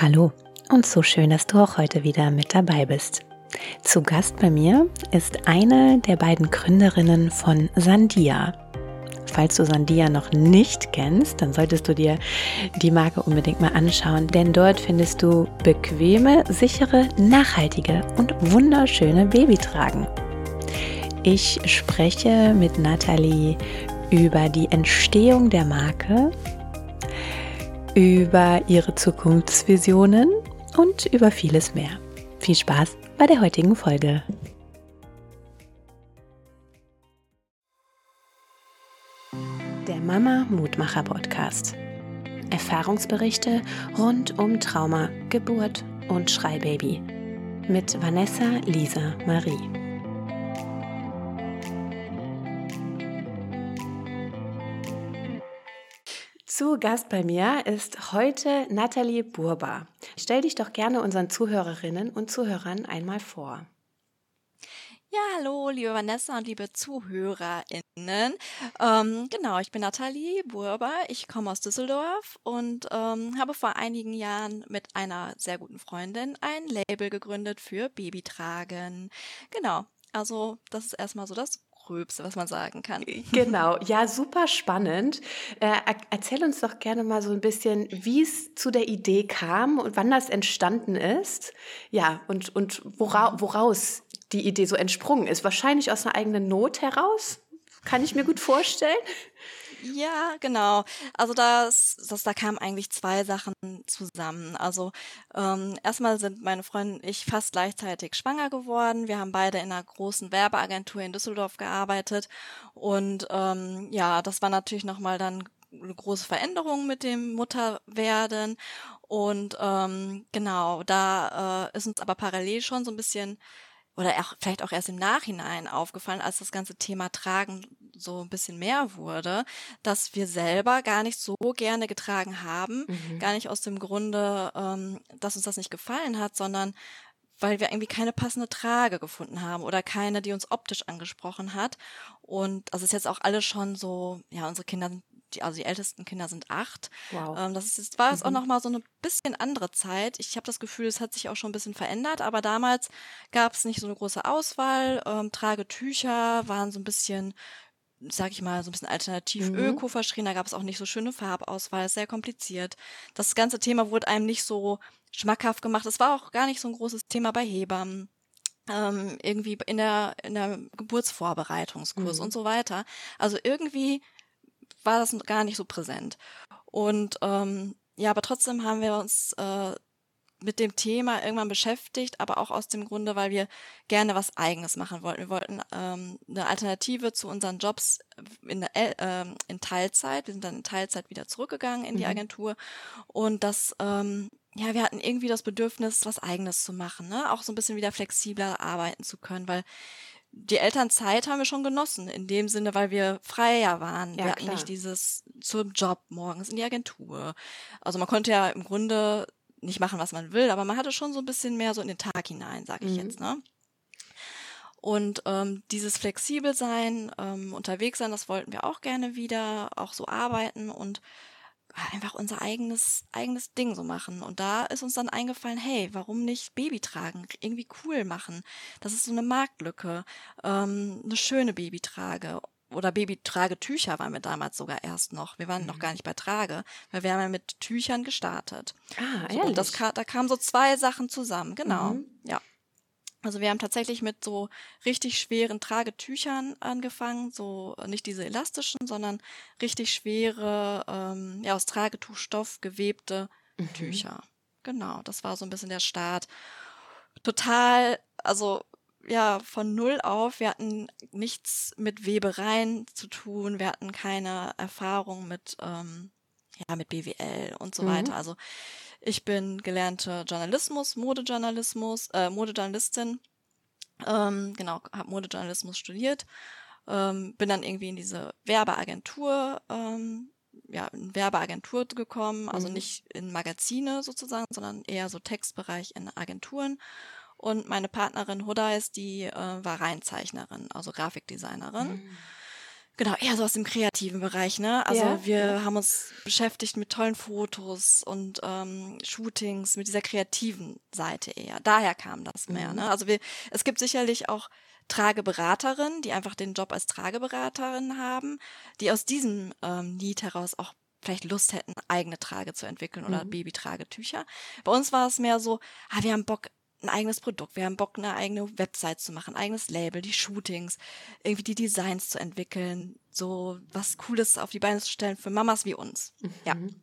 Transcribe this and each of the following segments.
Hallo und so schön, dass du auch heute wieder mit dabei bist. Zu Gast bei mir ist eine der beiden Gründerinnen von Sandia. Falls du Sandia noch nicht kennst, dann solltest du dir die Marke unbedingt mal anschauen, denn dort findest du bequeme, sichere, nachhaltige und wunderschöne Babytragen. Ich spreche mit Nathalie über die Entstehung der Marke, über ihre Zukunftsvisionen und über vieles mehr. Viel Spaß bei der heutigen Folge. Der Mama Mutmacher Podcast. Erfahrungsberichte rund um Trauma, Geburt und Schreibaby. Mit Vanessa Lisa Marie. Zu Gast bei mir ist heute Nathalie Burba. Stell dich doch gerne unseren Zuhörerinnen und Zuhörern einmal vor. Ja, hallo, liebe Vanessa und liebe ZuhörerInnen. Ähm, genau, ich bin Nathalie Burber. Ich komme aus Düsseldorf und ähm, habe vor einigen Jahren mit einer sehr guten Freundin ein Label gegründet für Babytragen. Genau, also das ist erstmal so das Gröbste, was man sagen kann. Genau, ja, super spannend. Äh, erzähl uns doch gerne mal so ein bisschen, wie es zu der Idee kam und wann das entstanden ist. Ja, und, und wora, woraus die Idee so entsprungen ist. Wahrscheinlich aus einer eigenen Not heraus, kann ich mir gut vorstellen. Ja, genau. Also das, das, da kamen eigentlich zwei Sachen zusammen. Also ähm, erstmal sind meine Freundin und ich fast gleichzeitig schwanger geworden. Wir haben beide in einer großen Werbeagentur in Düsseldorf gearbeitet. Und ähm, ja, das war natürlich nochmal dann eine große Veränderung mit dem Mutterwerden. Und ähm, genau, da äh, ist uns aber parallel schon so ein bisschen oder auch, vielleicht auch erst im Nachhinein aufgefallen, als das ganze Thema Tragen so ein bisschen mehr wurde, dass wir selber gar nicht so gerne getragen haben, mhm. gar nicht aus dem Grunde, ähm, dass uns das nicht gefallen hat, sondern weil wir irgendwie keine passende Trage gefunden haben oder keine, die uns optisch angesprochen hat. Und also ist jetzt auch alles schon so, ja, unsere Kinder sind die, also die ältesten Kinder sind acht. Wow. Ähm, das ist, war jetzt mhm. auch noch mal so eine bisschen andere Zeit. Ich habe das Gefühl, es hat sich auch schon ein bisschen verändert, aber damals gab es nicht so eine große Auswahl. Ähm, Tragetücher waren so ein bisschen sag ich mal, so ein bisschen alternativ mhm. Öko verschrien. Da gab es auch nicht so schöne Farbauswahl, sehr kompliziert. Das ganze Thema wurde einem nicht so schmackhaft gemacht. Es war auch gar nicht so ein großes Thema bei Hebammen. Ähm, irgendwie in der, in der Geburtsvorbereitungskurs mhm. und so weiter. Also irgendwie war das gar nicht so präsent. Und ähm, ja, aber trotzdem haben wir uns äh, mit dem Thema irgendwann beschäftigt, aber auch aus dem Grunde, weil wir gerne was Eigenes machen wollten. Wir wollten ähm, eine Alternative zu unseren Jobs in, äh, in Teilzeit. Wir sind dann in Teilzeit wieder zurückgegangen in die mhm. Agentur und das ähm, ja, wir hatten irgendwie das Bedürfnis, was Eigenes zu machen, ne? Auch so ein bisschen wieder flexibler arbeiten zu können, weil die Elternzeit haben wir schon genossen, in dem Sinne, weil wir freier waren. Ja, wir hatten nicht dieses zum Job morgens in die Agentur. Also man konnte ja im Grunde nicht machen, was man will, aber man hatte schon so ein bisschen mehr so in den Tag hinein, sag ich mhm. jetzt, ne? Und ähm, dieses flexibel sein, ähm, unterwegs sein, das wollten wir auch gerne wieder, auch so arbeiten und einfach unser eigenes, eigenes Ding so machen. Und da ist uns dann eingefallen, hey, warum nicht Baby tragen? Irgendwie cool machen. Das ist so eine Marktlücke. Ähm, eine schöne Babytrage. Oder Babytragetücher waren wir damals sogar erst noch. Wir waren mhm. noch gar nicht bei Trage, weil wir haben ja mit Tüchern gestartet. Ah, ehrlich? So, und das, da kamen so zwei Sachen zusammen, genau. Mhm. Ja. Also wir haben tatsächlich mit so richtig schweren Tragetüchern angefangen, so nicht diese elastischen, sondern richtig schwere, ähm, ja aus Tragetuchstoff gewebte mhm. Tücher. Genau, das war so ein bisschen der Start. Total, also ja, von null auf. Wir hatten nichts mit Webereien zu tun, wir hatten keine Erfahrung mit, ähm, ja, mit BWL und so mhm. weiter. Also ich bin gelernte Journalismus, Modejournalismus, äh, Modejournalistin. Ähm, genau, habe Modejournalismus studiert. Ähm, bin dann irgendwie in diese Werbeagentur, ähm, ja, in Werbeagentur gekommen, also mhm. nicht in Magazine sozusagen, sondern eher so Textbereich in Agenturen. Und meine Partnerin Hudais, die äh, war Reinzeichnerin, also Grafikdesignerin. Mhm. Genau, eher so aus dem kreativen Bereich, ne? Also Ja, wir ja. haben uns beschäftigt mit tollen Fotos und ähm, Shootings, mit dieser kreativen Seite eher. Daher kam das mehr, Mhm. ne? Also wir, es gibt sicherlich auch Trageberaterinnen, die einfach den Job als Trageberaterin haben, die aus diesem ähm, Need heraus auch vielleicht Lust hätten, eigene Trage zu entwickeln oder Mhm. Babytragetücher. Bei uns war es mehr so, ah, wir haben Bock, ein eigenes Produkt, wir haben Bock, eine eigene Website zu machen, ein eigenes Label, die Shootings, irgendwie die Designs zu entwickeln, so was Cooles auf die Beine zu stellen für Mamas wie uns. Ja, Mhm.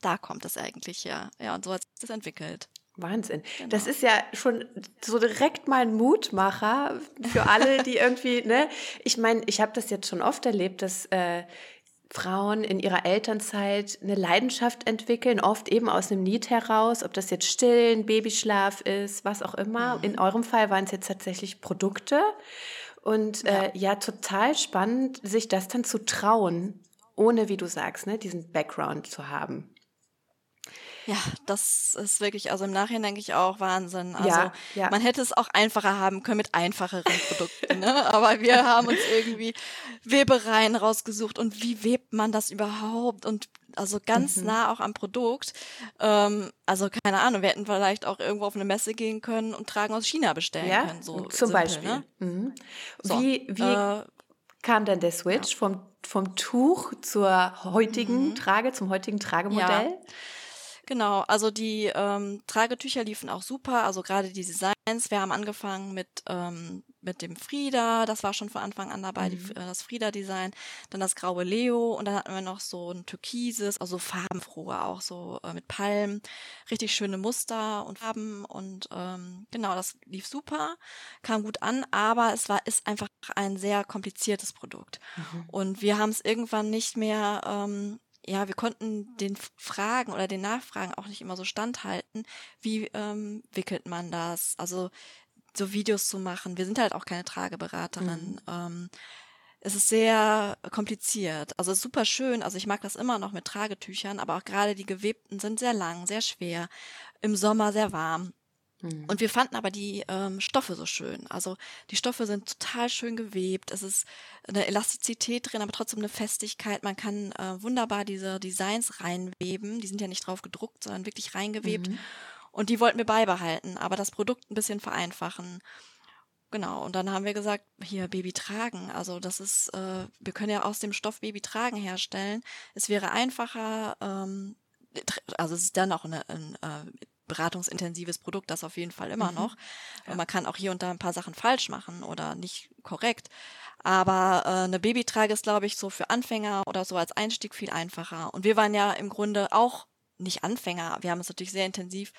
da kommt es eigentlich her. Ja, und so hat sich das entwickelt. Wahnsinn. Das Genau. ist ja schon so direkt mal ein Mutmacher für alle, die irgendwie, ne? Ich meine, ich habe das jetzt schon oft erlebt, dass äh, Frauen in ihrer Elternzeit eine Leidenschaft entwickeln, oft eben aus einem Need heraus, ob das jetzt Stillen, Babyschlaf ist, was auch immer. Mhm. In eurem Fall waren es jetzt tatsächlich Produkte. Und Ja. äh, ja, total spannend, sich das dann zu trauen, ohne, wie du sagst, ne, diesen Background zu haben. Ja, das ist wirklich, also im Nachhinein denke ich auch Wahnsinn. Also Ja, ja. man hätte es auch einfacher haben können mit einfacheren Produkten, ne? Aber wir haben uns irgendwie Webereien rausgesucht und wie webt man das überhaupt? Und also ganz Mhm. nah auch am Produkt. Ähm, also keine Ahnung, wir hätten vielleicht auch irgendwo auf eine Messe gehen können und Tragen aus China bestellen Ja, können. So zum simpel, Beispiel. Ne? Mhm. So, Wie, wie Äh, kam dann der Switch vom, vom Tuch zur heutigen Mhm. Trage, zum heutigen Tragemodell? Genau, also die ähm, Tragetücher liefen auch super, also gerade die Designs. Wir haben angefangen mit, ähm, mit dem Frieda, das war schon von Anfang an dabei, die, Mhm. äh, das Frieda-Design, dann das graue Leo und dann hatten wir noch so ein türkises, also farbenfrohe auch, so äh, mit Palmen, richtig schöne Muster und Farben und ähm, genau, das lief super, kam gut an, aber es war ist einfach ein sehr kompliziertes Produkt. Mhm. Und wir haben es irgendwann nicht mehr, ähm, ja, wir konnten den Fragen oder den Nachfragen auch nicht immer so standhalten. Wie ähm, wickelt man das? Also so Videos zu machen. Wir sind halt auch keine Trageberaterin. Ähm, es ist sehr kompliziert. Also es ist super schön. Also ich mag das immer noch mit Tragetüchern, aber auch gerade die gewebten sind sehr lang, sehr schwer. Im Sommer sehr warm. Mhm. Und wir fanden aber die ähm, Stoffe so schön. Also die Stoffe sind total schön gewebt. Es ist eine Elastizität drin, aber trotzdem eine Festigkeit. Man kann äh, wunderbar diese Designs reinweben. Die sind ja nicht drauf gedruckt, sondern wirklich reingewebt. Mhm. Und die wollten wir beibehalten, aber das Produkt ein bisschen vereinfachen. Genau, und dann haben wir gesagt, hier Baby tragen. Also das ist, äh, wir können ja aus dem Stoff Baby tragen herstellen. Es wäre einfacher, ähm, also es ist dann auch eine, ein äh, beratungsintensives Produkt, das auf jeden Fall immer Mhm. noch. Und man kann auch hier und da ein paar Sachen falsch machen oder nicht korrekt. Aber äh, eine Babytrage ist, glaube ich, so für Anfänger oder so als Einstieg viel einfacher. Und wir waren ja im Grunde auch nicht Anfänger. Wir haben uns natürlich sehr intensiv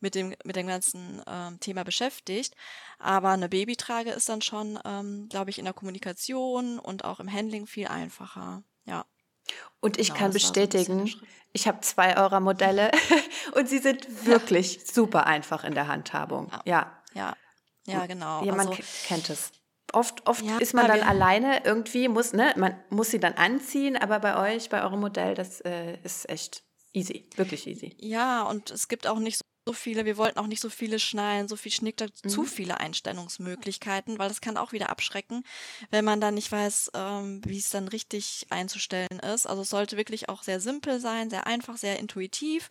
mit dem, mit dem ganzen ähm, Thema beschäftigt. Aber eine Babytrage ist dann schon, ähm, glaube ich, in der Kommunikation und auch im Handling viel einfacher. Ja. Und ich Genau, kann bestätigen, ich habe zwei eurer Modelle und sie sind wirklich super einfach in der Handhabung. Ja, Ja. Ja, genau. ja man also, kennt es. Oft, oft Ja, ist man dann alleine irgendwie, muss, ne, man muss sie dann anziehen, aber bei euch, bei eurem Modell, das äh, ist echt easy, wirklich easy. Ja, und es gibt auch nicht so so viele, wir wollten auch nicht so viele Schnallen, so viel Schnick, zu Mhm. viele Einstellungsmöglichkeiten, weil das kann auch wieder abschrecken, wenn man dann nicht weiß, ähm, wie es dann richtig einzustellen ist. Also es sollte wirklich auch sehr simpel sein, sehr einfach, sehr intuitiv.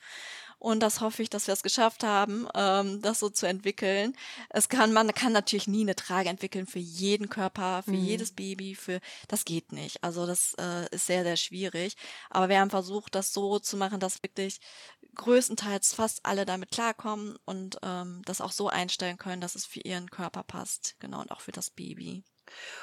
Und das hoffe ich, dass wir es geschafft haben, ähm, das so zu entwickeln. Es kann, man kann natürlich nie eine Trage entwickeln für jeden Körper, für Mhm. jedes Baby, für, das geht nicht. Also das äh, ist sehr, sehr schwierig. Aber wir haben versucht, das so zu machen, dass wirklich größtenteils fast alle damit klarkommen und ähm, das auch so einstellen können, dass es für ihren Körper passt. Genau, und auch für das Baby.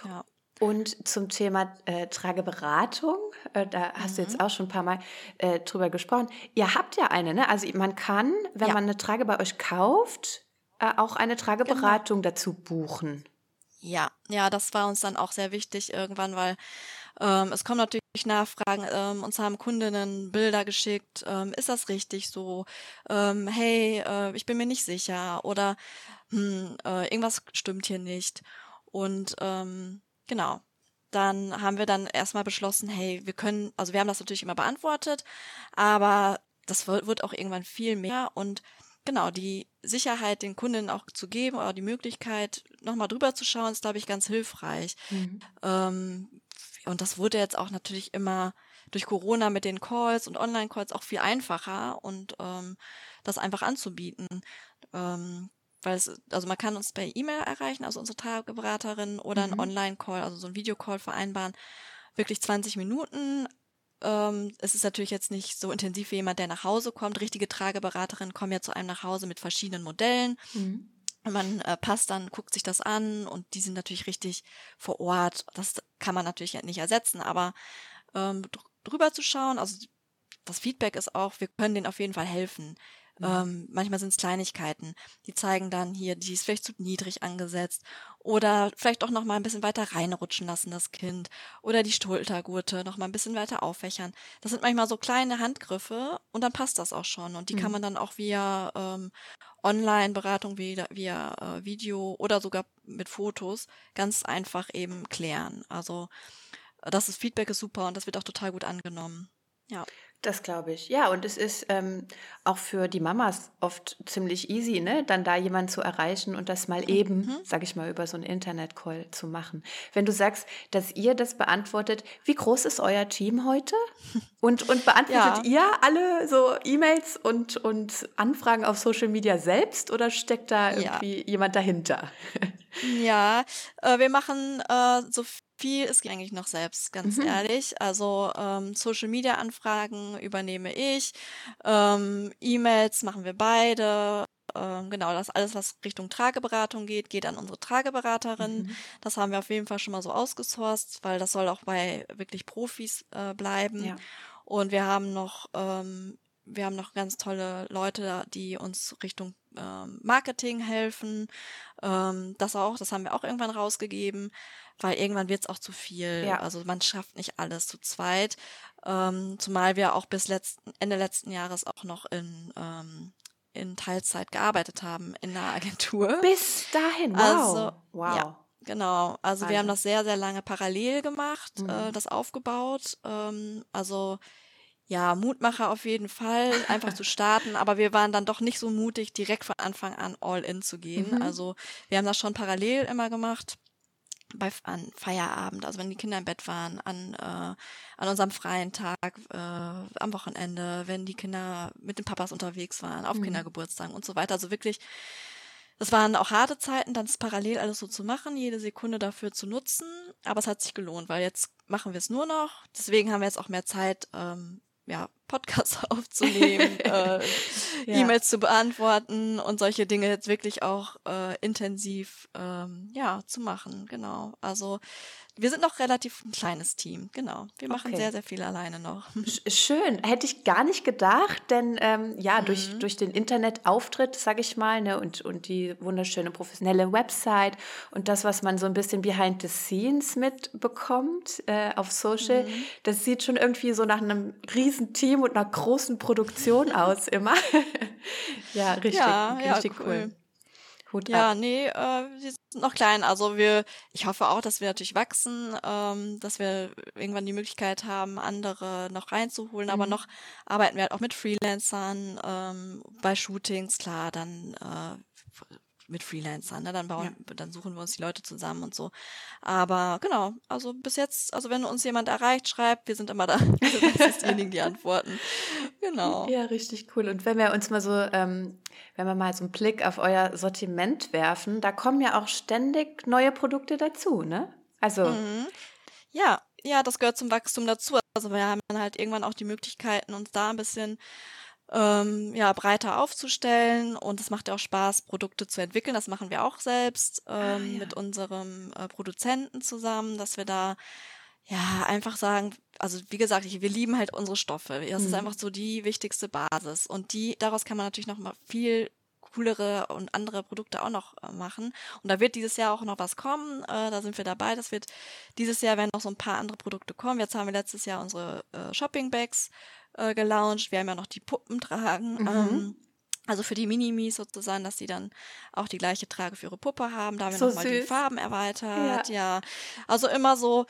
Ja. Und zum Thema äh, Trageberatung, äh, da hast du jetzt Mhm. auch schon ein paar Mal äh, drüber gesprochen. Ihr habt ja eine, ne? Also man kann, wenn Ja. man eine Trage bei euch kauft, äh, auch eine Trageberatung dazu buchen. Ja, ja, das war uns dann auch sehr wichtig irgendwann, weil ähm, es kommen natürlich Nachfragen. Ähm, uns haben Kundinnen Bilder geschickt. Ähm, ist das richtig so? Ähm, hey, äh, ich bin mir nicht sicher oder hm, äh, irgendwas stimmt hier nicht. Und ähm, genau, dann haben wir dann erstmal beschlossen, hey, wir können, also wir haben das natürlich immer beantwortet, aber das wird, wird auch irgendwann viel mehr und genau, die Sicherheit den Kundinnen auch zu geben oder die Möglichkeit, nochmal drüber zu schauen, ist, glaube ich, ganz hilfreich. Mhm. Ähm, und das wurde jetzt auch natürlich immer durch Corona mit den Calls und Online-Calls auch viel einfacher und ähm, das einfach anzubieten. Ähm, weil es, also man kann uns per E-Mail erreichen, also unsere Tageberaterin, oder mhm. einen Online-Call, also so ein Videocall vereinbaren. Wirklich 20 Minuten. Ähm, es ist natürlich jetzt nicht so intensiv wie jemand, der nach Hause kommt. Richtige Trageberaterinnen kommen ja zu einem nach Hause mit verschiedenen Modellen. Mhm. Man äh, passt dann, guckt sich das an und die sind natürlich richtig vor Ort. Das kann man natürlich nicht ersetzen, aber ähm, drüber zu schauen, also das Feedback ist auch, wir können denen auf jeden Fall helfen. Mhm. Ähm, manchmal sind es Kleinigkeiten, die zeigen dann hier, die ist vielleicht zu niedrig angesetzt oder vielleicht auch noch mal ein bisschen weiter reinrutschen lassen das Kind oder die Schultergurte noch mal ein bisschen weiter auffächern. Das sind manchmal so kleine Handgriffe und dann passt das auch schon und die mhm. kann man dann auch via ähm, Online-Beratung, via, via äh, Video oder sogar mit Fotos ganz einfach eben klären. Also das ist Feedback ist super und das wird auch total gut angenommen. Ja. Das glaube ich. Ja, und es ist ähm, auch für die Mamas oft ziemlich easy, ne, dann da jemanden zu erreichen und das mal eben, mhm. sag ich mal, über so einen Internet-Call zu machen. Wenn du sagst, dass ihr das beantwortet, wie groß ist euer Team heute? Und, und beantwortet ja. ihr alle so E-Mails und, und Anfragen auf Social Media selbst oder steckt da irgendwie ja. jemand dahinter? Ja, äh, wir machen äh, so viel ist eigentlich noch selbst, ganz mhm. ehrlich. Also ähm, Social Media Anfragen übernehme ich, ähm, E-Mails machen wir beide. Ähm, genau, das alles, was Richtung Trageberatung geht, geht an unsere Trageberaterin. Mhm. Das haben wir auf jeden Fall schon mal so ausgesourced, weil das soll auch bei wirklich Profis äh, bleiben. Ja. Und wir haben noch ähm, wir haben noch ganz tolle Leute, die uns Richtung ähm, Marketing helfen. Ähm, das auch, das haben wir auch irgendwann rausgegeben, weil irgendwann wird es auch zu viel. Ja. Also man schafft nicht alles zu zweit. Ähm, zumal wir auch bis letzten, Ende letzten Jahres auch noch in ähm, in Teilzeit gearbeitet haben in der Agentur. Bis dahin, wow. Also, wow. Ja, Genau, also, also, wir haben das sehr, sehr lange parallel gemacht, mhm. äh, das aufgebaut. Ähm, also ja, Mutmacher auf jeden Fall, einfach zu starten, aber wir waren dann doch nicht so mutig, direkt von Anfang an all in zu gehen. Mhm. Also wir haben das schon parallel immer gemacht. Bei, an Feierabend, also wenn die Kinder im Bett waren, an, äh, an unserem freien Tag, äh, am Wochenende, wenn die Kinder mit den Papas unterwegs waren, auf mhm. Kindergeburtstagen und so weiter. Also wirklich, das waren auch harte Zeiten, dann parallel alles so zu machen, jede Sekunde dafür zu nutzen. Aber es hat sich gelohnt, weil jetzt machen wir es nur noch. Deswegen haben wir jetzt auch mehr Zeit, ähm, ja, Podcasts aufzunehmen, äh, ja. E-Mails zu beantworten und solche Dinge jetzt wirklich auch äh, intensiv ähm, ja zu machen. Genau. Also wir sind noch relativ ein kleines Team, genau. Wir machen okay. sehr, sehr viel alleine noch. Schön, hätte ich gar nicht gedacht, denn ähm, ja, mhm. durch, durch den Internetauftritt, sage ich mal, ne, und, und die wunderschöne professionelle Website und das, was man so ein bisschen behind the scenes mitbekommt äh, auf Social, mhm. das sieht schon irgendwie so nach einem riesen Team und einer großen Produktion aus immer. ja, richtig, ja, richtig ja, cool. cool. Hut ja, ab. nee, äh, wir sind noch klein. Also wir, ich hoffe auch, dass wir natürlich wachsen, ähm, dass wir irgendwann die Möglichkeit haben, andere noch reinzuholen. Mhm. Aber noch arbeiten wir halt auch mit Freelancern ähm, bei Shootings, klar, dann äh, mit Freelancern, ne? Dann bauen, ja. dann suchen wir uns die Leute zusammen und so. Aber genau, also bis jetzt, also wenn uns jemand erreicht, schreibt, wir sind immer da. das ist diejenigen, die antworten. Genau. Ja, richtig cool. Und wenn wir uns mal so, ähm, wenn wir mal so einen Blick auf euer Sortiment werfen, da kommen ja auch ständig neue Produkte dazu, ne? Also. Mhm. Ja, ja, das gehört zum Wachstum dazu. Also wir haben dann halt irgendwann auch die Möglichkeiten, uns da ein bisschen ähm, ja, breiter aufzustellen und es macht ja auch Spaß, Produkte zu entwickeln. Das machen wir auch selbst ähm, ah, ja. mit unserem äh, Produzenten zusammen, dass wir da ja einfach sagen, also wie gesagt, ich, wir lieben halt unsere Stoffe. Das mhm. ist einfach so die wichtigste Basis und die daraus kann man natürlich noch mal viel coolere und andere Produkte auch noch äh, machen. Und da wird dieses Jahr auch noch was kommen. Äh, da sind wir dabei. Das wird dieses Jahr werden noch so ein paar andere Produkte kommen. Jetzt haben wir letztes Jahr unsere äh, Shopping Bags äh, gelauncht. Wir haben ja noch die Puppen tragen. Mhm. Ähm, also für die Minimis sozusagen, dass die dann auch die gleiche Trage für ihre Puppe haben. Da haben wir so nochmal die Farben erweitert. Ja. ja. Also immer so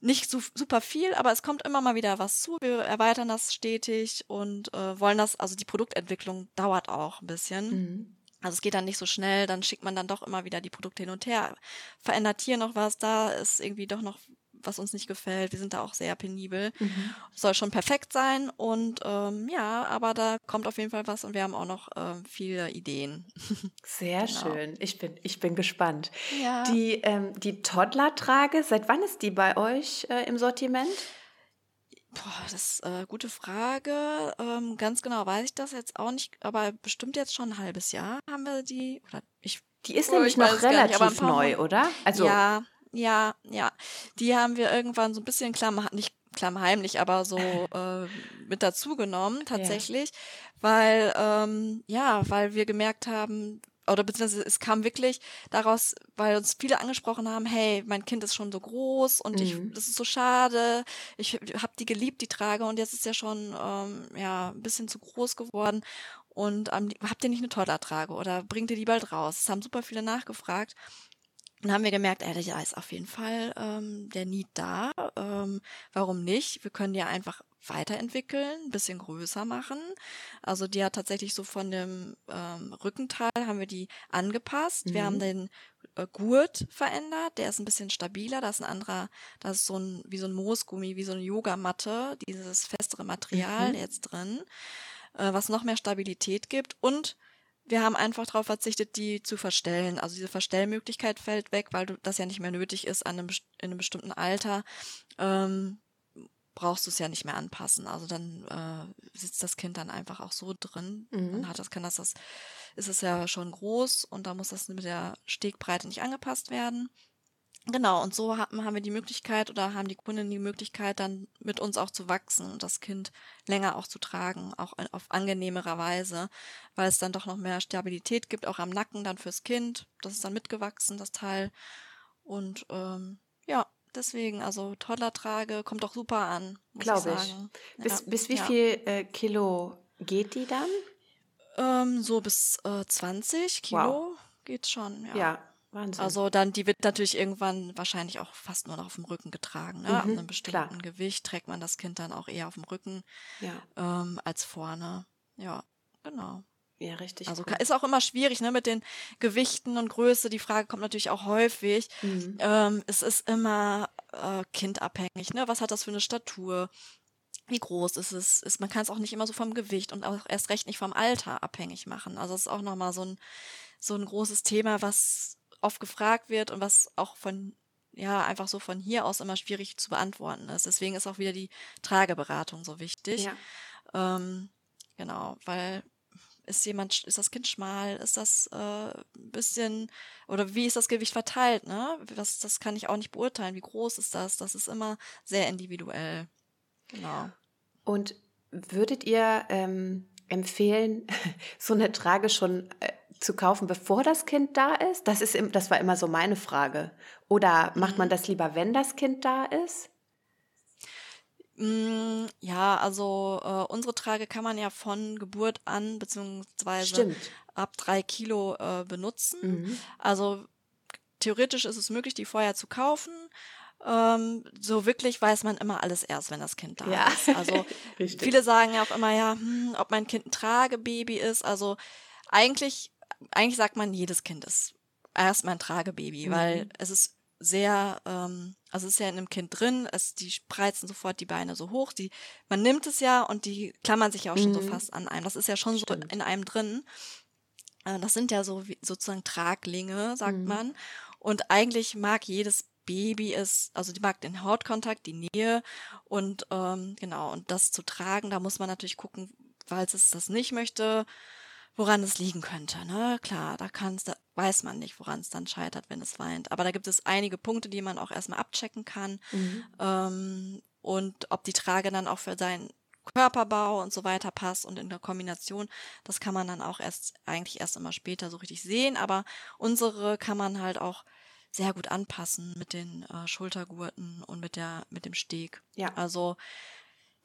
nicht so, super viel, aber es kommt immer mal wieder was zu. Wir erweitern das stetig und äh, wollen das, also die Produktentwicklung dauert auch ein bisschen. Mhm. Also es geht dann nicht so schnell, dann schickt man dann doch immer wieder die Produkte hin und her, verändert hier noch was, da ist irgendwie doch noch was uns nicht gefällt. Wir sind da auch sehr penibel. Mhm. Soll schon perfekt sein und ähm, ja, aber da kommt auf jeden Fall was und wir haben auch noch ähm, viele Ideen. Sehr genau. schön. Ich bin, ich bin gespannt. Ja. Die, ähm, die Toddler-Trage, seit wann ist die bei euch äh, im Sortiment? Boah, das ist eine äh, gute Frage. Ähm, ganz genau weiß ich das jetzt auch nicht, aber bestimmt jetzt schon ein halbes Jahr haben wir die. Oder ich, die ist oh, nämlich noch relativ neu, oder? Also ja, ja, ja. Die haben wir irgendwann so ein bisschen klar, nicht klammheimlich, aber so äh, mit dazugenommen tatsächlich, ja. weil ähm, ja, weil wir gemerkt haben, oder beziehungsweise es kam wirklich daraus, weil uns viele angesprochen haben, hey, mein Kind ist schon so groß und mhm. ich, das ist so schade, ich habe die geliebt, die Trage und jetzt ist ja schon ähm, ja ein bisschen zu groß geworden und ähm, habt ihr nicht eine Toddler-Trage oder bringt ihr die bald raus? Das haben super viele nachgefragt. Und haben wir gemerkt, ey, da ist auf jeden Fall ähm, der Need da. Ähm, warum nicht? Wir können die einfach weiterentwickeln, ein bisschen größer machen. Also die hat tatsächlich so von dem ähm, Rückenteil haben wir die angepasst. Mhm. Wir haben mhm. den äh, Gurt verändert, der ist ein bisschen stabiler. Da ist ein anderer, da ist so ein wie so ein Moosgummi, wie so eine Yogamatte, dieses festere Material mhm. jetzt drin, äh, was noch mehr Stabilität gibt und wir haben einfach darauf verzichtet, die zu verstellen. Also diese Verstellmöglichkeit fällt weg, weil das ja nicht mehr nötig ist an einem, in einem bestimmten Alter. Ähm, brauchst du es ja nicht mehr anpassen. Also dann äh, sitzt das Kind dann einfach auch so drin. Mhm. Dann hat das, kann das, das ist es ja schon groß und da muss das mit der Stegbreite nicht angepasst werden. Genau, und so haben, wir die Möglichkeit oder haben die Kunden die Möglichkeit, dann mit uns auch zu wachsen und das Kind länger auch zu tragen, auch auf angenehmerer Weise, weil es dann doch noch mehr Stabilität gibt, auch am Nacken dann fürs Kind. Das ist dann mitgewachsen, das Teil. Und ähm, ja, Deswegen, also Toddlertrage kommt doch super an. Glaube ich. Sagen. Bis, ja. bis wie ja. viel äh, Kilo geht die dann? Ähm, so bis äh, 20 Kilo wow. geht schon, ja. Ja, Wahnsinn. Also dann, die wird natürlich irgendwann wahrscheinlich auch fast nur noch auf dem Rücken getragen. Ne? Mhm, Ab einem bestimmten klar. Gewicht trägt man das Kind dann auch eher auf dem Rücken ja. ähm, als vorne. Ja, genau. Ja, richtig. Also cool. ist auch immer schwierig, ne, mit den Gewichten und Größe. Die Frage kommt natürlich auch häufig. Mhm. Ähm, es ist immer äh, kindabhängig, ne? Was hat das für eine Statur? Wie groß ist es? Ist, man kann es auch nicht immer so vom Gewicht und auch erst recht nicht vom Alter abhängig machen. Also es ist auch nochmal so ein, so ein großes Thema, was oft gefragt wird und was auch von, ja, einfach so von hier aus immer schwierig zu beantworten ist. Deswegen ist auch wieder die Trageberatung so wichtig. Ja. Ähm, genau, weil ist jemand, ist das Kind schmal? Ist das äh, ein bisschen, oder wie ist das Gewicht verteilt? Ne? Das, das kann ich auch nicht beurteilen. Wie groß ist das? Das ist immer sehr individuell. Genau. Und würdet ihr ähm, empfehlen, so eine Trage schon äh, zu kaufen, bevor das Kind da ist? Das, ist? das war immer so meine Frage. Oder macht man mhm. das lieber, wenn das Kind da ist? Mm, ja, also äh, unsere Trage kann man ja von Geburt an beziehungsweise Stimmt. ab drei Kilo äh, benutzen. Mhm. Also theoretisch ist es möglich, die vorher zu kaufen. Ähm, so wirklich weiß man immer alles erst, wenn das Kind da ja. ist. Also viele sagen ja auch immer, ja, hm, ob mein Kind ein Tragebaby ist. Also eigentlich, eigentlich sagt man, jedes Kind ist erstmal ein Tragebaby, mhm. weil es ist sehr, ähm, also es ist ja in einem Kind drin, es, die spreizen sofort die Beine so hoch, die, man nimmt es ja und die klammern sich ja auch schon mhm. so fast an einem. Das ist ja schon Stimmt. so in einem drin. Äh, das sind ja so wie, sozusagen Traglinge, sagt mhm. man. Und eigentlich mag jedes Baby es, also die mag den Hautkontakt, die Nähe und ähm, genau, und das zu tragen, da muss man natürlich gucken, falls es das nicht möchte, woran es liegen könnte. Ne? Klar, da kann's, da weiß man nicht, woran es dann scheitert, wenn es weint. Aber da gibt es einige Punkte, die man auch erstmal abchecken kann. Mhm. Ähm, und ob die Trage dann auch für seinen Körperbau und so weiter passt und in der Kombination, das kann man dann auch erst eigentlich erst immer später so richtig sehen. Aber unsere kann man halt auch sehr gut anpassen mit den äh, Schultergurten und mit der mit dem Steg. Ja. Also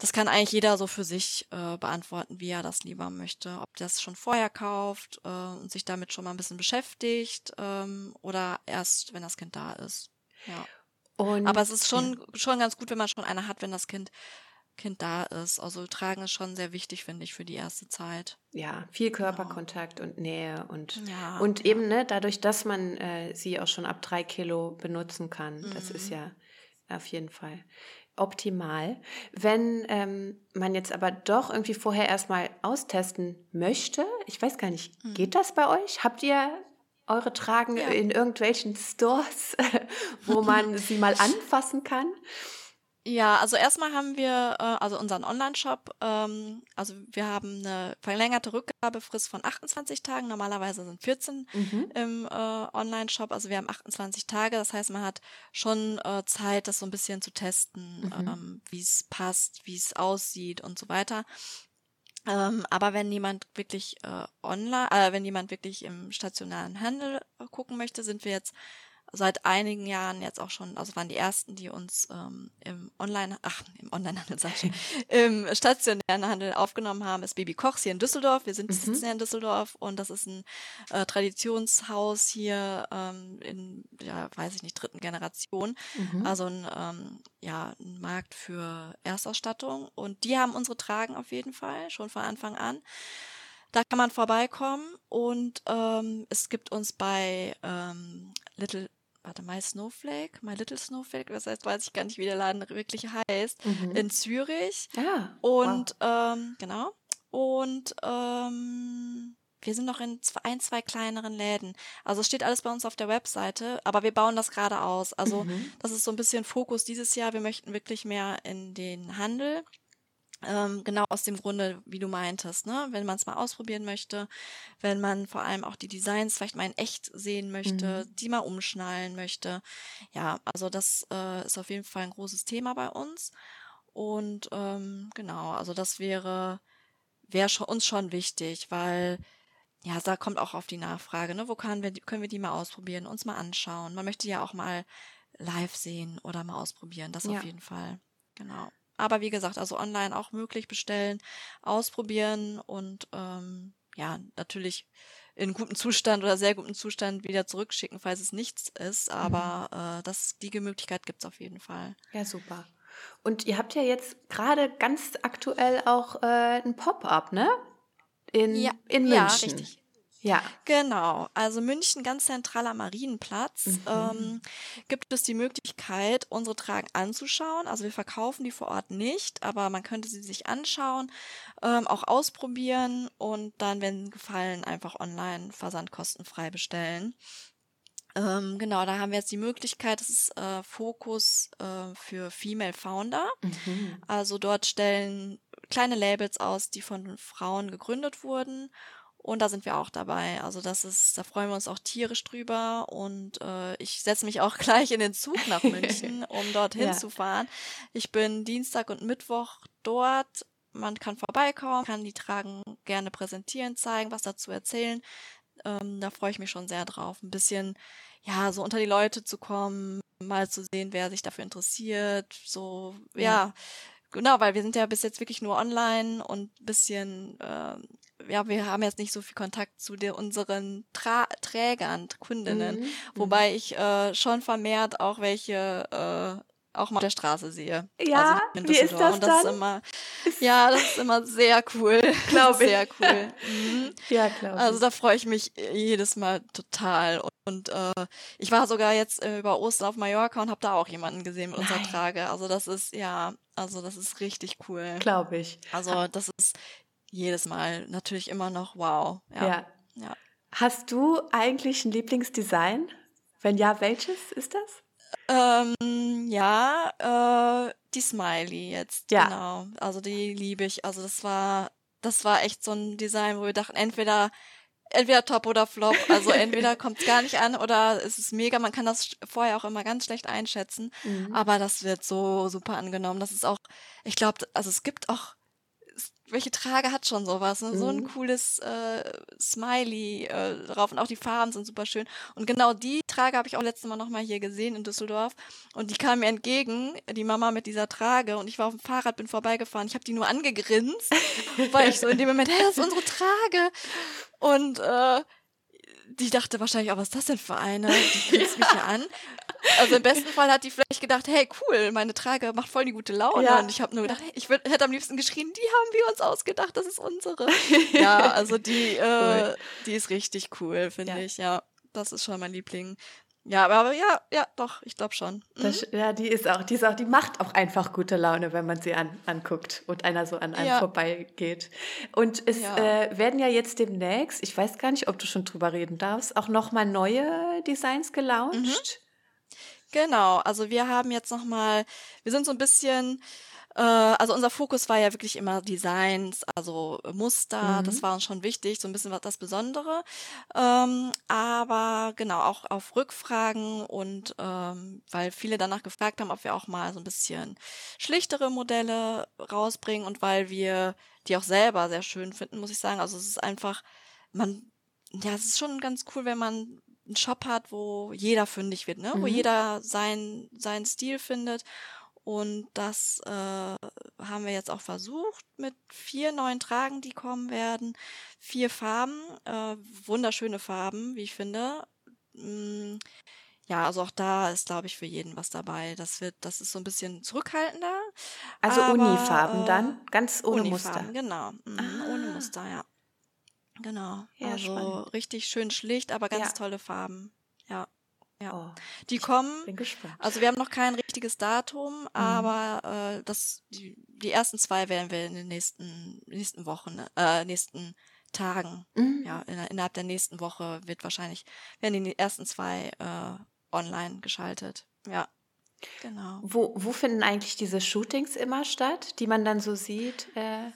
das kann eigentlich jeder so für sich äh, beantworten, wie er das lieber möchte. Ob das schon vorher kauft äh, und sich damit schon mal ein bisschen beschäftigt ähm, oder erst, wenn das Kind da ist. Ja. Und, Aber es ist schon, ja. schon ganz gut, wenn man schon eine hat, wenn das Kind Kind da ist. Also tragen ist schon sehr wichtig, finde ich, für die erste Zeit. Ja, viel genau. Körperkontakt genau. und Nähe und, ja, und eben, ne, dadurch, dass man äh, sie auch schon ab drei Kilo benutzen kann, mhm. das ist mhm. ja auf jeden Fall. Optimal. Wenn ähm, man jetzt aber doch irgendwie vorher erstmal austesten möchte, ich weiß gar nicht, mhm. geht das bei euch? Habt ihr eure Tragen ja. in irgendwelchen Stores, wo man sie mal anfassen kann? Ja, also erstmal haben wir äh, also unseren Online-Shop. Ähm, also wir haben eine verlängerte Rückgabefrist von 28 Tagen. Normalerweise sind 14 mhm. im äh, Online-Shop. Also wir haben 28 Tage. Das heißt, man hat schon äh, Zeit, das so ein bisschen zu testen, mhm. ähm, wie es passt, wie es aussieht und so weiter. Ähm, aber wenn jemand wirklich äh, online, äh, wenn jemand wirklich im stationären Handel äh, gucken möchte, sind wir jetzt seit einigen Jahren jetzt auch schon, also waren die ersten, die uns ähm, im Online, ach, im Onlinehandel sag ich, im stationären Handel aufgenommen haben, ist Baby Kochs hier in Düsseldorf. Wir sind mhm. sitzen hier in Düsseldorf und das ist ein äh, Traditionshaus hier ähm, in, ja, weiß ich nicht, dritten Generation. Mhm. Also ein, ähm, ja, ein Markt für Erstausstattung. Und die haben unsere Tragen auf jeden Fall, schon von Anfang an. Da kann man vorbeikommen und ähm, es gibt uns bei ähm, Little warte, My Snowflake, My Little Snowflake, das heißt, weiß ich gar nicht, wie der Laden wirklich heißt, mhm. in Zürich. Ja. Und wow. ähm, genau. Und ähm, wir sind noch in zwei, ein, zwei kleineren Läden. Also es steht alles bei uns auf der Webseite, aber wir bauen das gerade aus. Also mhm. das ist so ein bisschen Fokus dieses Jahr. Wir möchten wirklich mehr in den Handel ähm, genau aus dem Grunde, wie du meintest, ne? wenn man es mal ausprobieren möchte, wenn man vor allem auch die Designs vielleicht mal in echt sehen möchte, mhm. die mal umschnallen möchte. Ja, also das äh, ist auf jeden Fall ein großes Thema bei uns. Und ähm, genau, also das wäre, wäre schon, uns schon wichtig, weil ja, da kommt auch auf die Nachfrage, ne? Wo können wir, können wir die mal ausprobieren, uns mal anschauen? Man möchte ja auch mal live sehen oder mal ausprobieren, das ja. auf jeden Fall. Genau. Aber wie gesagt, also online auch möglich bestellen, ausprobieren und ähm, ja, natürlich in gutem Zustand oder sehr gutem Zustand wieder zurückschicken, falls es nichts ist. Aber mhm. äh, das, die Möglichkeit gibt es auf jeden Fall. Ja, super. Und ihr habt ja jetzt gerade ganz aktuell auch äh, ein Pop-up, ne? In, ja, in München. Ja, richtig. Ja. Genau. Also München, ganz zentraler Marienplatz, mhm. ähm, gibt es die Möglichkeit, unsere Tragen anzuschauen. Also wir verkaufen die vor Ort nicht, aber man könnte sie sich anschauen, ähm, auch ausprobieren und dann, wenn gefallen, einfach online versandkostenfrei bestellen. Ähm, genau, da haben wir jetzt die Möglichkeit, das ist äh, Fokus äh, für Female Founder. Mhm. Also dort stellen kleine Labels aus, die von Frauen gegründet wurden und da sind wir auch dabei. Also das ist, da freuen wir uns auch tierisch drüber. Und äh, ich setze mich auch gleich in den Zug nach München, um dorthin ja. zu fahren. Ich bin Dienstag und Mittwoch dort. Man kann vorbeikommen, kann die Tragen gerne präsentieren, zeigen, was dazu erzählen. Ähm, da freue ich mich schon sehr drauf. Ein bisschen, ja, so unter die Leute zu kommen, mal zu sehen, wer sich dafür interessiert. So, ja, ja genau, weil wir sind ja bis jetzt wirklich nur online und bisschen äh, ja, wir haben jetzt nicht so viel Kontakt zu der, unseren Tra Trägern, Kundinnen, mhm. wobei ich äh, schon vermehrt auch welche äh, auch mal auf der Straße sehe. Ja, also wie ist das, und das dann? Ist immer, ja, das ist immer sehr cool. Glaube ich. Sehr cool. Mhm. Ja, glaube Also da freue ich mich jedes Mal total. Und, äh, ich war sogar jetzt äh, über Ostern auf Mallorca und habe da auch jemanden gesehen mit unserer Trage. Also das ist, ja, also das ist richtig cool. Glaube ich. Also das ist jedes Mal natürlich immer noch wow. Ja. ja. ja. Hast du eigentlich ein Lieblingsdesign? Wenn ja, welches ist das? Ähm, ja, äh, die Smiley jetzt. Ja. Genau. Also die liebe ich. Also das war, das war echt so ein Design, wo wir dachten, entweder entweder top oder flop. Also entweder kommt es gar nicht an oder es ist mega. Man kann das vorher auch immer ganz schlecht einschätzen. Mhm. Aber das wird so super angenommen. Das ist auch, ich glaube, also es gibt auch welche Trage hat schon sowas? Ne? So ein mhm. cooles äh, Smiley äh, drauf und auch die Farben sind super schön. Und genau die Trage habe ich auch letztes Mal nochmal hier gesehen in Düsseldorf und die kam mir entgegen, die Mama mit dieser Trage und ich war auf dem Fahrrad, bin vorbeigefahren. Ich habe die nur angegrinst, weil ich so in dem Moment, hey, das ist unsere Trage. Und äh, die dachte wahrscheinlich, auch, was ist das denn für eine? Die grinst mich hier an. Also im besten Fall hat die vielleicht gedacht, hey, cool, meine Trage macht voll die gute Laune. Ja. Und ich habe nur gedacht, hey, ich würd, hätte am liebsten geschrien, die haben wir uns ausgedacht, das ist unsere. ja, also die, äh, die ist richtig cool, finde ja. ich, ja. Das ist schon mein Liebling. Ja, aber ja, ja, doch, ich glaube schon. Mhm. Das, ja, die ist auch, die ist auch, die macht auch einfach gute Laune, wenn man sie an, anguckt und einer so an einem ja. vorbeigeht. Und es ja. äh, werden ja jetzt demnächst, ich weiß gar nicht, ob du schon drüber reden darfst, auch nochmal neue Designs gelauncht. Mhm. Genau, also wir haben jetzt nochmal, wir sind so ein bisschen äh, also unser Fokus war ja wirklich immer Designs, also Muster, mhm. das war uns schon wichtig, so ein bisschen was das Besondere. Ähm, aber genau, auch auf Rückfragen und ähm, weil viele danach gefragt haben, ob wir auch mal so ein bisschen schlichtere Modelle rausbringen und weil wir die auch selber sehr schön finden, muss ich sagen. Also es ist einfach, man, ja, es ist schon ganz cool, wenn man einen Shop hat, wo jeder fündig wird, ne? Mhm. Wo jeder sein, seinen Stil findet und das äh, haben wir jetzt auch versucht mit vier neuen Tragen, die kommen werden. Vier Farben, äh, wunderschöne Farben, wie ich finde. Mm, ja, also auch da ist, glaube ich, für jeden was dabei. Das wird, das ist so ein bisschen zurückhaltender. Also aber, Unifarben äh, dann, ganz ohne Unifarben, Muster. Genau, mhm, ah. ohne Muster, ja. Genau. Ja, also spannend. richtig schön schlicht, aber ganz ja. tolle Farben. Ja. Ja, oh, die kommen. Bin gespannt. Also wir haben noch kein richtiges Datum, mhm. aber äh, das, die, die ersten zwei werden wir in den nächsten, nächsten Wochen, äh, nächsten Tagen, mhm. ja, in, innerhalb der nächsten Woche wird wahrscheinlich, werden die ersten zwei äh, online geschaltet. Ja. Genau. Wo, wo finden eigentlich diese Shootings immer statt, die man dann so sieht, äh,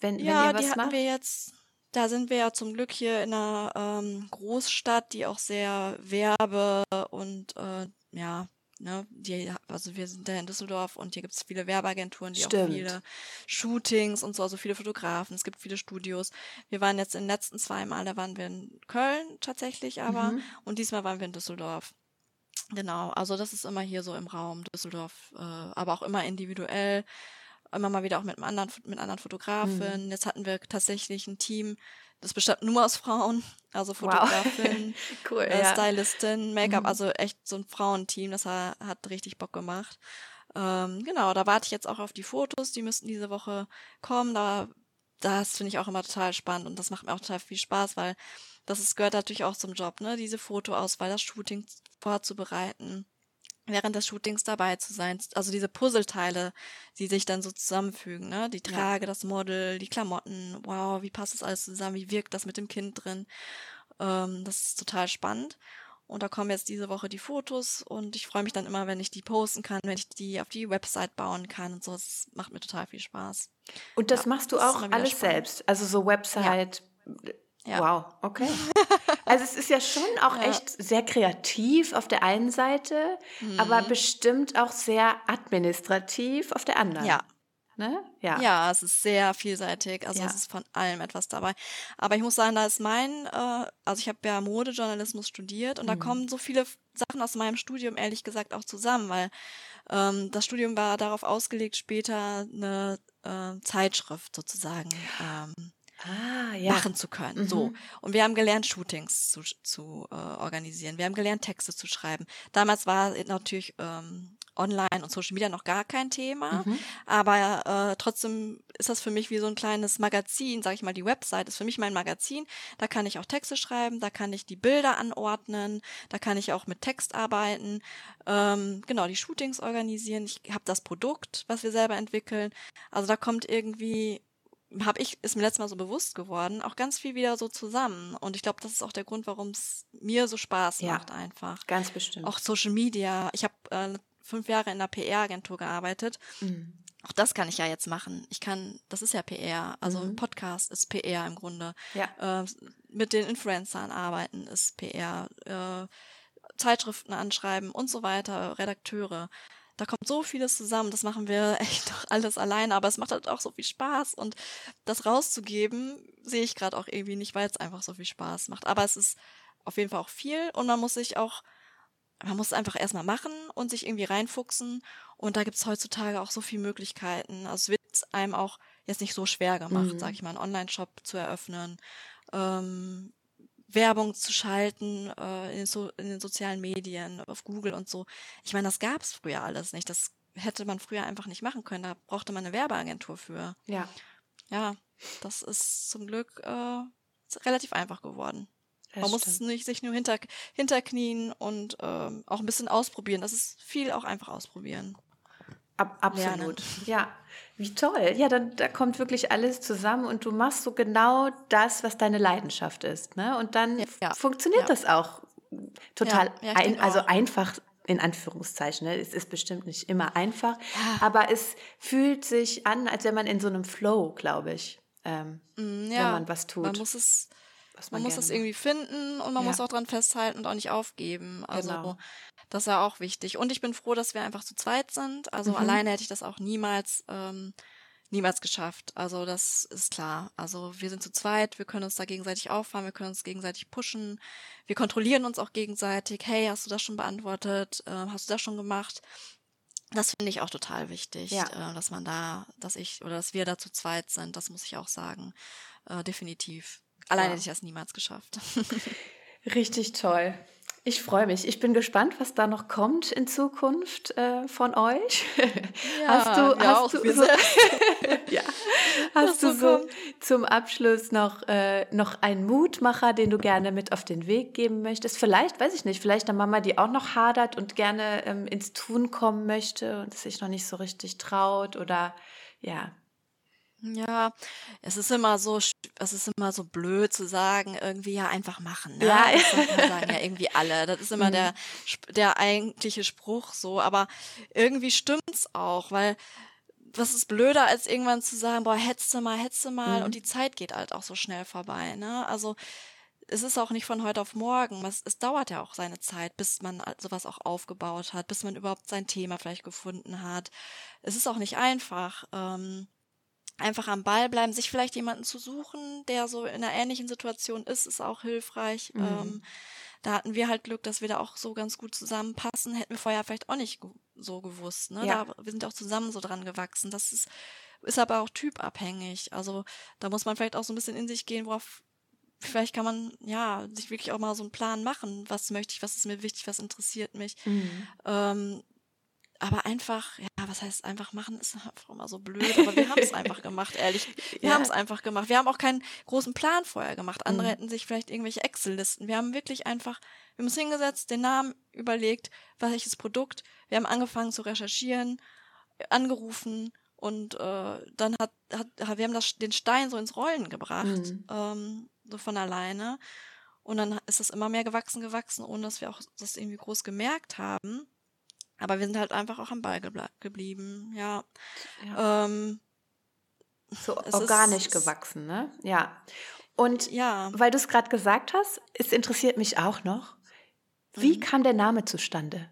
wenn, ja, wenn ihr was die macht? wir jetzt da sind wir ja zum Glück hier in einer ähm, Großstadt, die auch sehr Werbe und äh, ja, ne, die, also wir sind da in Düsseldorf und hier gibt es viele Werbeagenturen, die Stimmt. auch viele Shootings und so, also viele Fotografen, es gibt viele Studios. Wir waren jetzt in den letzten zwei Mal, da waren wir in Köln tatsächlich aber mhm. und diesmal waren wir in Düsseldorf. Genau, also das ist immer hier so im Raum Düsseldorf, äh, aber auch immer individuell immer mal wieder auch mit einem anderen, mit anderen Fotografen. Mhm. Jetzt hatten wir tatsächlich ein Team, das bestand nur aus Frauen, also Fotografin, wow. cool, äh, ja. Stylistin, Make-up, mhm. also echt so ein Frauenteam, das hat, hat richtig Bock gemacht. Ähm, genau, da warte ich jetzt auch auf die Fotos, die müssten diese Woche kommen. Da, das finde ich auch immer total spannend und das macht mir auch total viel Spaß, weil das ist, gehört natürlich auch zum Job, ne? Diese Fotoauswahl, das Shooting vorzubereiten während des Shootings dabei zu sein. Also diese Puzzleteile, die sich dann so zusammenfügen, ne? Die Trage, ja. das Model, die Klamotten. Wow, wie passt das alles zusammen? Wie wirkt das mit dem Kind drin? Ähm, das ist total spannend. Und da kommen jetzt diese Woche die Fotos und ich freue mich dann immer, wenn ich die posten kann, wenn ich die auf die Website bauen kann und so. Das macht mir total viel Spaß. Und das ja, machst du auch alles spannend. selbst? Also so Website, ja. Ja. Wow, okay. Also es ist ja schon auch ja. echt sehr kreativ auf der einen Seite, mhm. aber bestimmt auch sehr administrativ auf der anderen. Ja. Ne? Ja. ja, es ist sehr vielseitig, also ja. es ist von allem etwas dabei. Aber ich muss sagen, da ist mein, äh, also ich habe ja Modejournalismus studiert und mhm. da kommen so viele Sachen aus meinem Studium ehrlich gesagt auch zusammen, weil ähm, das Studium war darauf ausgelegt, später eine äh, Zeitschrift sozusagen ähm, ah, ja. machen zu können. Mhm. So. Und wir haben gelernt, Shootings zu, zu äh, organisieren. Wir haben gelernt, Texte zu schreiben. Damals war natürlich ähm, Online und Social Media noch gar kein Thema, mhm. aber äh, trotzdem ist das für mich wie so ein kleines Magazin, sage ich mal, die Website ist für mich mein Magazin. Da kann ich auch Texte schreiben, da kann ich die Bilder anordnen, da kann ich auch mit Text arbeiten, ähm, genau, die Shootings organisieren. Ich habe das Produkt, was wir selber entwickeln. Also da kommt irgendwie habe ich, ist mir letztes Mal so bewusst geworden, auch ganz viel wieder so zusammen. Und ich glaube, das ist auch der Grund, warum es mir so Spaß ja, macht einfach. Ganz bestimmt. Auch Social Media. Ich habe äh, fünf Jahre in einer PR-Agentur gearbeitet. Mhm. Auch das kann ich ja jetzt machen. Ich kann, das ist ja PR. Also mhm. ein Podcast ist PR im Grunde. Ja. Äh, mit den Influencern arbeiten ist PR. Äh, Zeitschriften anschreiben und so weiter, Redakteure da kommt so vieles zusammen. Das machen wir echt doch alles alleine, aber es macht halt auch so viel Spaß und das rauszugeben sehe ich gerade auch irgendwie nicht, weil es einfach so viel Spaß macht. Aber es ist auf jeden Fall auch viel und man muss sich auch, man muss es einfach erstmal machen und sich irgendwie reinfuchsen und da gibt es heutzutage auch so viele Möglichkeiten. Also es wird einem auch jetzt nicht so schwer gemacht, mhm. sag ich mal, einen Online-Shop zu eröffnen. Ähm, Werbung zu schalten äh, in, so, in, den sozialen Medien, auf Google und so. Ich meine, das gab es früher alles nicht. Das hätte man früher einfach nicht machen können. Da brauchte man eine Werbeagentur für. Ja. Ja, das ist zum Glück äh, relativ einfach geworden. Das Man stimmt. muss nicht sich nur hinter, hinterknien und ähm, auch ein bisschen ausprobieren. Das ist viel auch einfach ausprobieren. Ab, absolut. Lernen. Ja, wie toll. Ja, dann da kommt wirklich alles zusammen und du machst so genau das, was deine Leidenschaft ist. Ne? Und dann ja. funktioniert ja. das auch total ja, ein, also auch. einfach in Anführungszeichen. Ne? Es ist bestimmt nicht immer einfach, aber es fühlt sich an, als wenn man in so einem Flow, glaube ich, ähm, mm, wenn man was tut. Man muss es man, man muss es irgendwie finden und man muss auch dran festhalten und auch nicht aufgeben. Also genau. Das ist ja auch wichtig. Und ich bin froh, dass wir einfach zu zweit sind. Also mhm. alleine hätte ich das auch niemals, ähm, niemals geschafft. Also das ist klar. Also wir sind zu zweit, wir können uns da gegenseitig auffahren, wir können uns gegenseitig pushen, wir kontrollieren uns auch gegenseitig. Hey, hast du das schon beantwortet? Äh, hast du das schon gemacht? Das finde ich auch total wichtig, ja. äh, dass man da, dass ich oder dass wir da zu zweit sind. Das muss ich auch sagen, äh, definitiv. Alleine hätte ich das niemals geschafft. Richtig toll. Ich freue mich. Ich bin gespannt, was da noch kommt in Zukunft äh, von euch. Ja, hast du, hast du so, ja, hast du so kommt. zum Abschluss noch, äh, noch einen Mutmacher, den du gerne mit auf den Weg geben möchtest? Vielleicht, weiß ich nicht, vielleicht eine Mama, die auch noch hadert und gerne ähm, ins Tun kommen möchte und sich noch nicht so richtig traut oder ja, ja, es ist immer so, es ist immer so blöd zu sagen, irgendwie ja einfach machen. Ne? Ja, das sagen ja irgendwie alle. Das ist immer der, mhm. der eigentliche Spruch so, aber irgendwie stimmt's auch, weil was ist blöder, als irgendwann zu sagen, boah, hetze mal, hetze mal mhm. und die Zeit geht halt auch so schnell vorbei. Ne? Also es ist auch nicht von heute auf morgen. Es, es dauert ja auch seine Zeit, bis man sowas auch aufgebaut hat, bis man überhaupt sein Thema vielleicht gefunden hat. Es ist auch nicht einfach. Ähm, einfach am Ball bleiben, sich vielleicht jemanden zu suchen, der so in einer ähnlichen Situation ist, ist auch hilfreich. Mhm. Ähm, da hatten wir halt Glück, dass wir da auch so ganz gut zusammenpassen. Hätten wir vorher vielleicht auch nicht so gewusst. Ne? Ja. Da, wir sind auch zusammen so dran gewachsen. Das ist, ist aber auch typabhängig. Also da muss man vielleicht auch so ein bisschen in sich gehen, worauf vielleicht kann man ja sich wirklich auch mal so einen Plan machen. Was möchte ich, was ist mir wichtig, was interessiert mich. Mhm. Ähm, aber einfach, ja, was heißt einfach machen, ist einfach immer so blöd, aber wir haben es einfach gemacht, ehrlich. Wir ja. haben es einfach gemacht. Wir haben auch keinen großen Plan vorher gemacht. Andere mhm. hätten sich vielleicht irgendwelche Excel-Listen. Wir haben wirklich einfach, wir haben uns hingesetzt, den Namen überlegt, welches Produkt. Wir haben angefangen zu recherchieren, angerufen und äh, dann hat, hat, wir haben das, den Stein so ins Rollen gebracht, mhm. ähm, so von alleine. Und dann ist es immer mehr gewachsen, gewachsen, ohne dass wir auch das irgendwie groß gemerkt haben. Aber wir sind halt einfach auch am Ball geblieben, ja. ja. Ähm, so organisch ist, gewachsen, ne? Ja. Und ja. weil du es gerade gesagt hast, es interessiert mich auch noch, wie mhm. kam der Name zustande?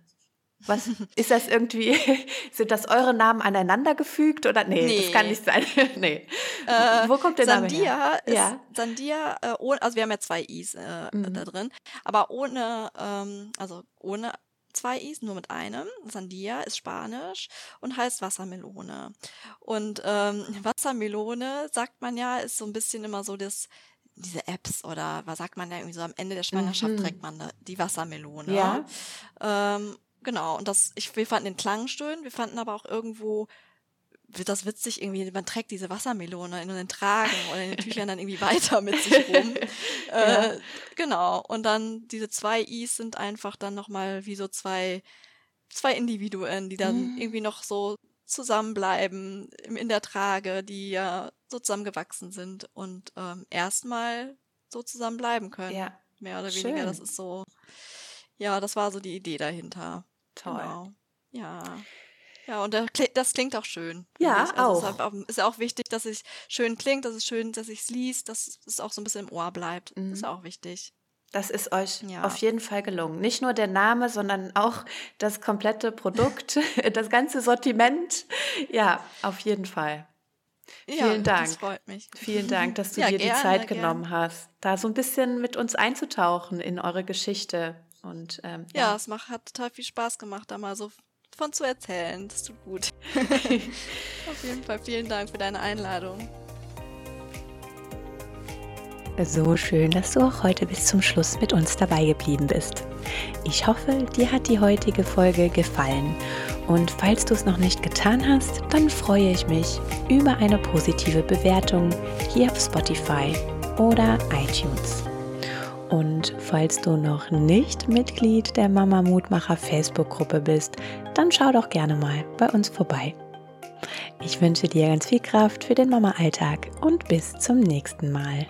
Was ist das irgendwie? Sind das eure Namen aneinander gefügt oder nee, nee. das kann nicht sein. nee. Äh, Wo kommt der Sandia Name her? Ist, ja. Sandia, äh, ohne, also wir haben ja zwei I's äh, mhm. da drin, aber ohne, ähm, also ohne zwei I's, nur mit einem. Sandia ist Spanisch und heißt Wassermelone. Und ähm, Wassermelone, sagt man ja, ist so ein bisschen immer so das diese Apps oder was sagt man ja irgendwie so am Ende der Schwangerschaft mhm. trägt man die Wassermelone. Ja. Ähm, genau. Und das, ich, wir fanden den Klang schön, wir fanden aber auch irgendwo wird das witzig irgendwie, man trägt diese Wassermelone in den Tragen oder in den Tüchern dann irgendwie weiter mit sich rum. ja. äh, genau. Und dann diese zwei Is sind einfach dann nochmal wie so zwei, zwei Individuen, die dann mhm. irgendwie noch so zusammenbleiben in der Trage, die ja so zusammengewachsen sind und ähm, erstmal so zusammenbleiben können. Ja. Mehr oder Schön. weniger. Das ist so, ja, das war so die Idee dahinter. Toll. Genau. Ja. Ja, und das klingt auch schön. Ja, also auch. Es ist, auch. wichtig, dass es schön klingt, dass es schön, dass ich es liest, dass es auch so ein bisschen im Ohr bleibt. Mhm. Das ist auch wichtig. Das ist euch ja. auf jeden Fall gelungen. Nicht nur der Name, sondern auch das komplette Produkt, das ganze Sortiment. Ja, auf jeden Fall. Ja, Vielen Dank. Das freut mich. Vielen Dank, dass du ja, dir gerne, die Zeit genommen gerne. hast, da so ein bisschen mit uns einzutauchen in eure Geschichte. Und, ähm, ja. ja, es macht, hat total viel Spaß gemacht, da mal so von zu erzählen. Das tut gut. Auf jeden Fall vielen Dank für deine Einladung. So schön, dass du auch heute bis zum Schluss mit uns dabei geblieben bist. Ich hoffe, dir hat die heutige Folge gefallen. Und falls du es noch nicht getan hast, dann freue ich mich über eine positive Bewertung hier auf Spotify oder iTunes. Und falls du noch nicht Mitglied der Mama Mutmacher Facebook-Gruppe bist, dann schau doch gerne mal bei uns vorbei. Ich wünsche dir ganz viel Kraft für den Mama-Alltag und bis zum nächsten Mal.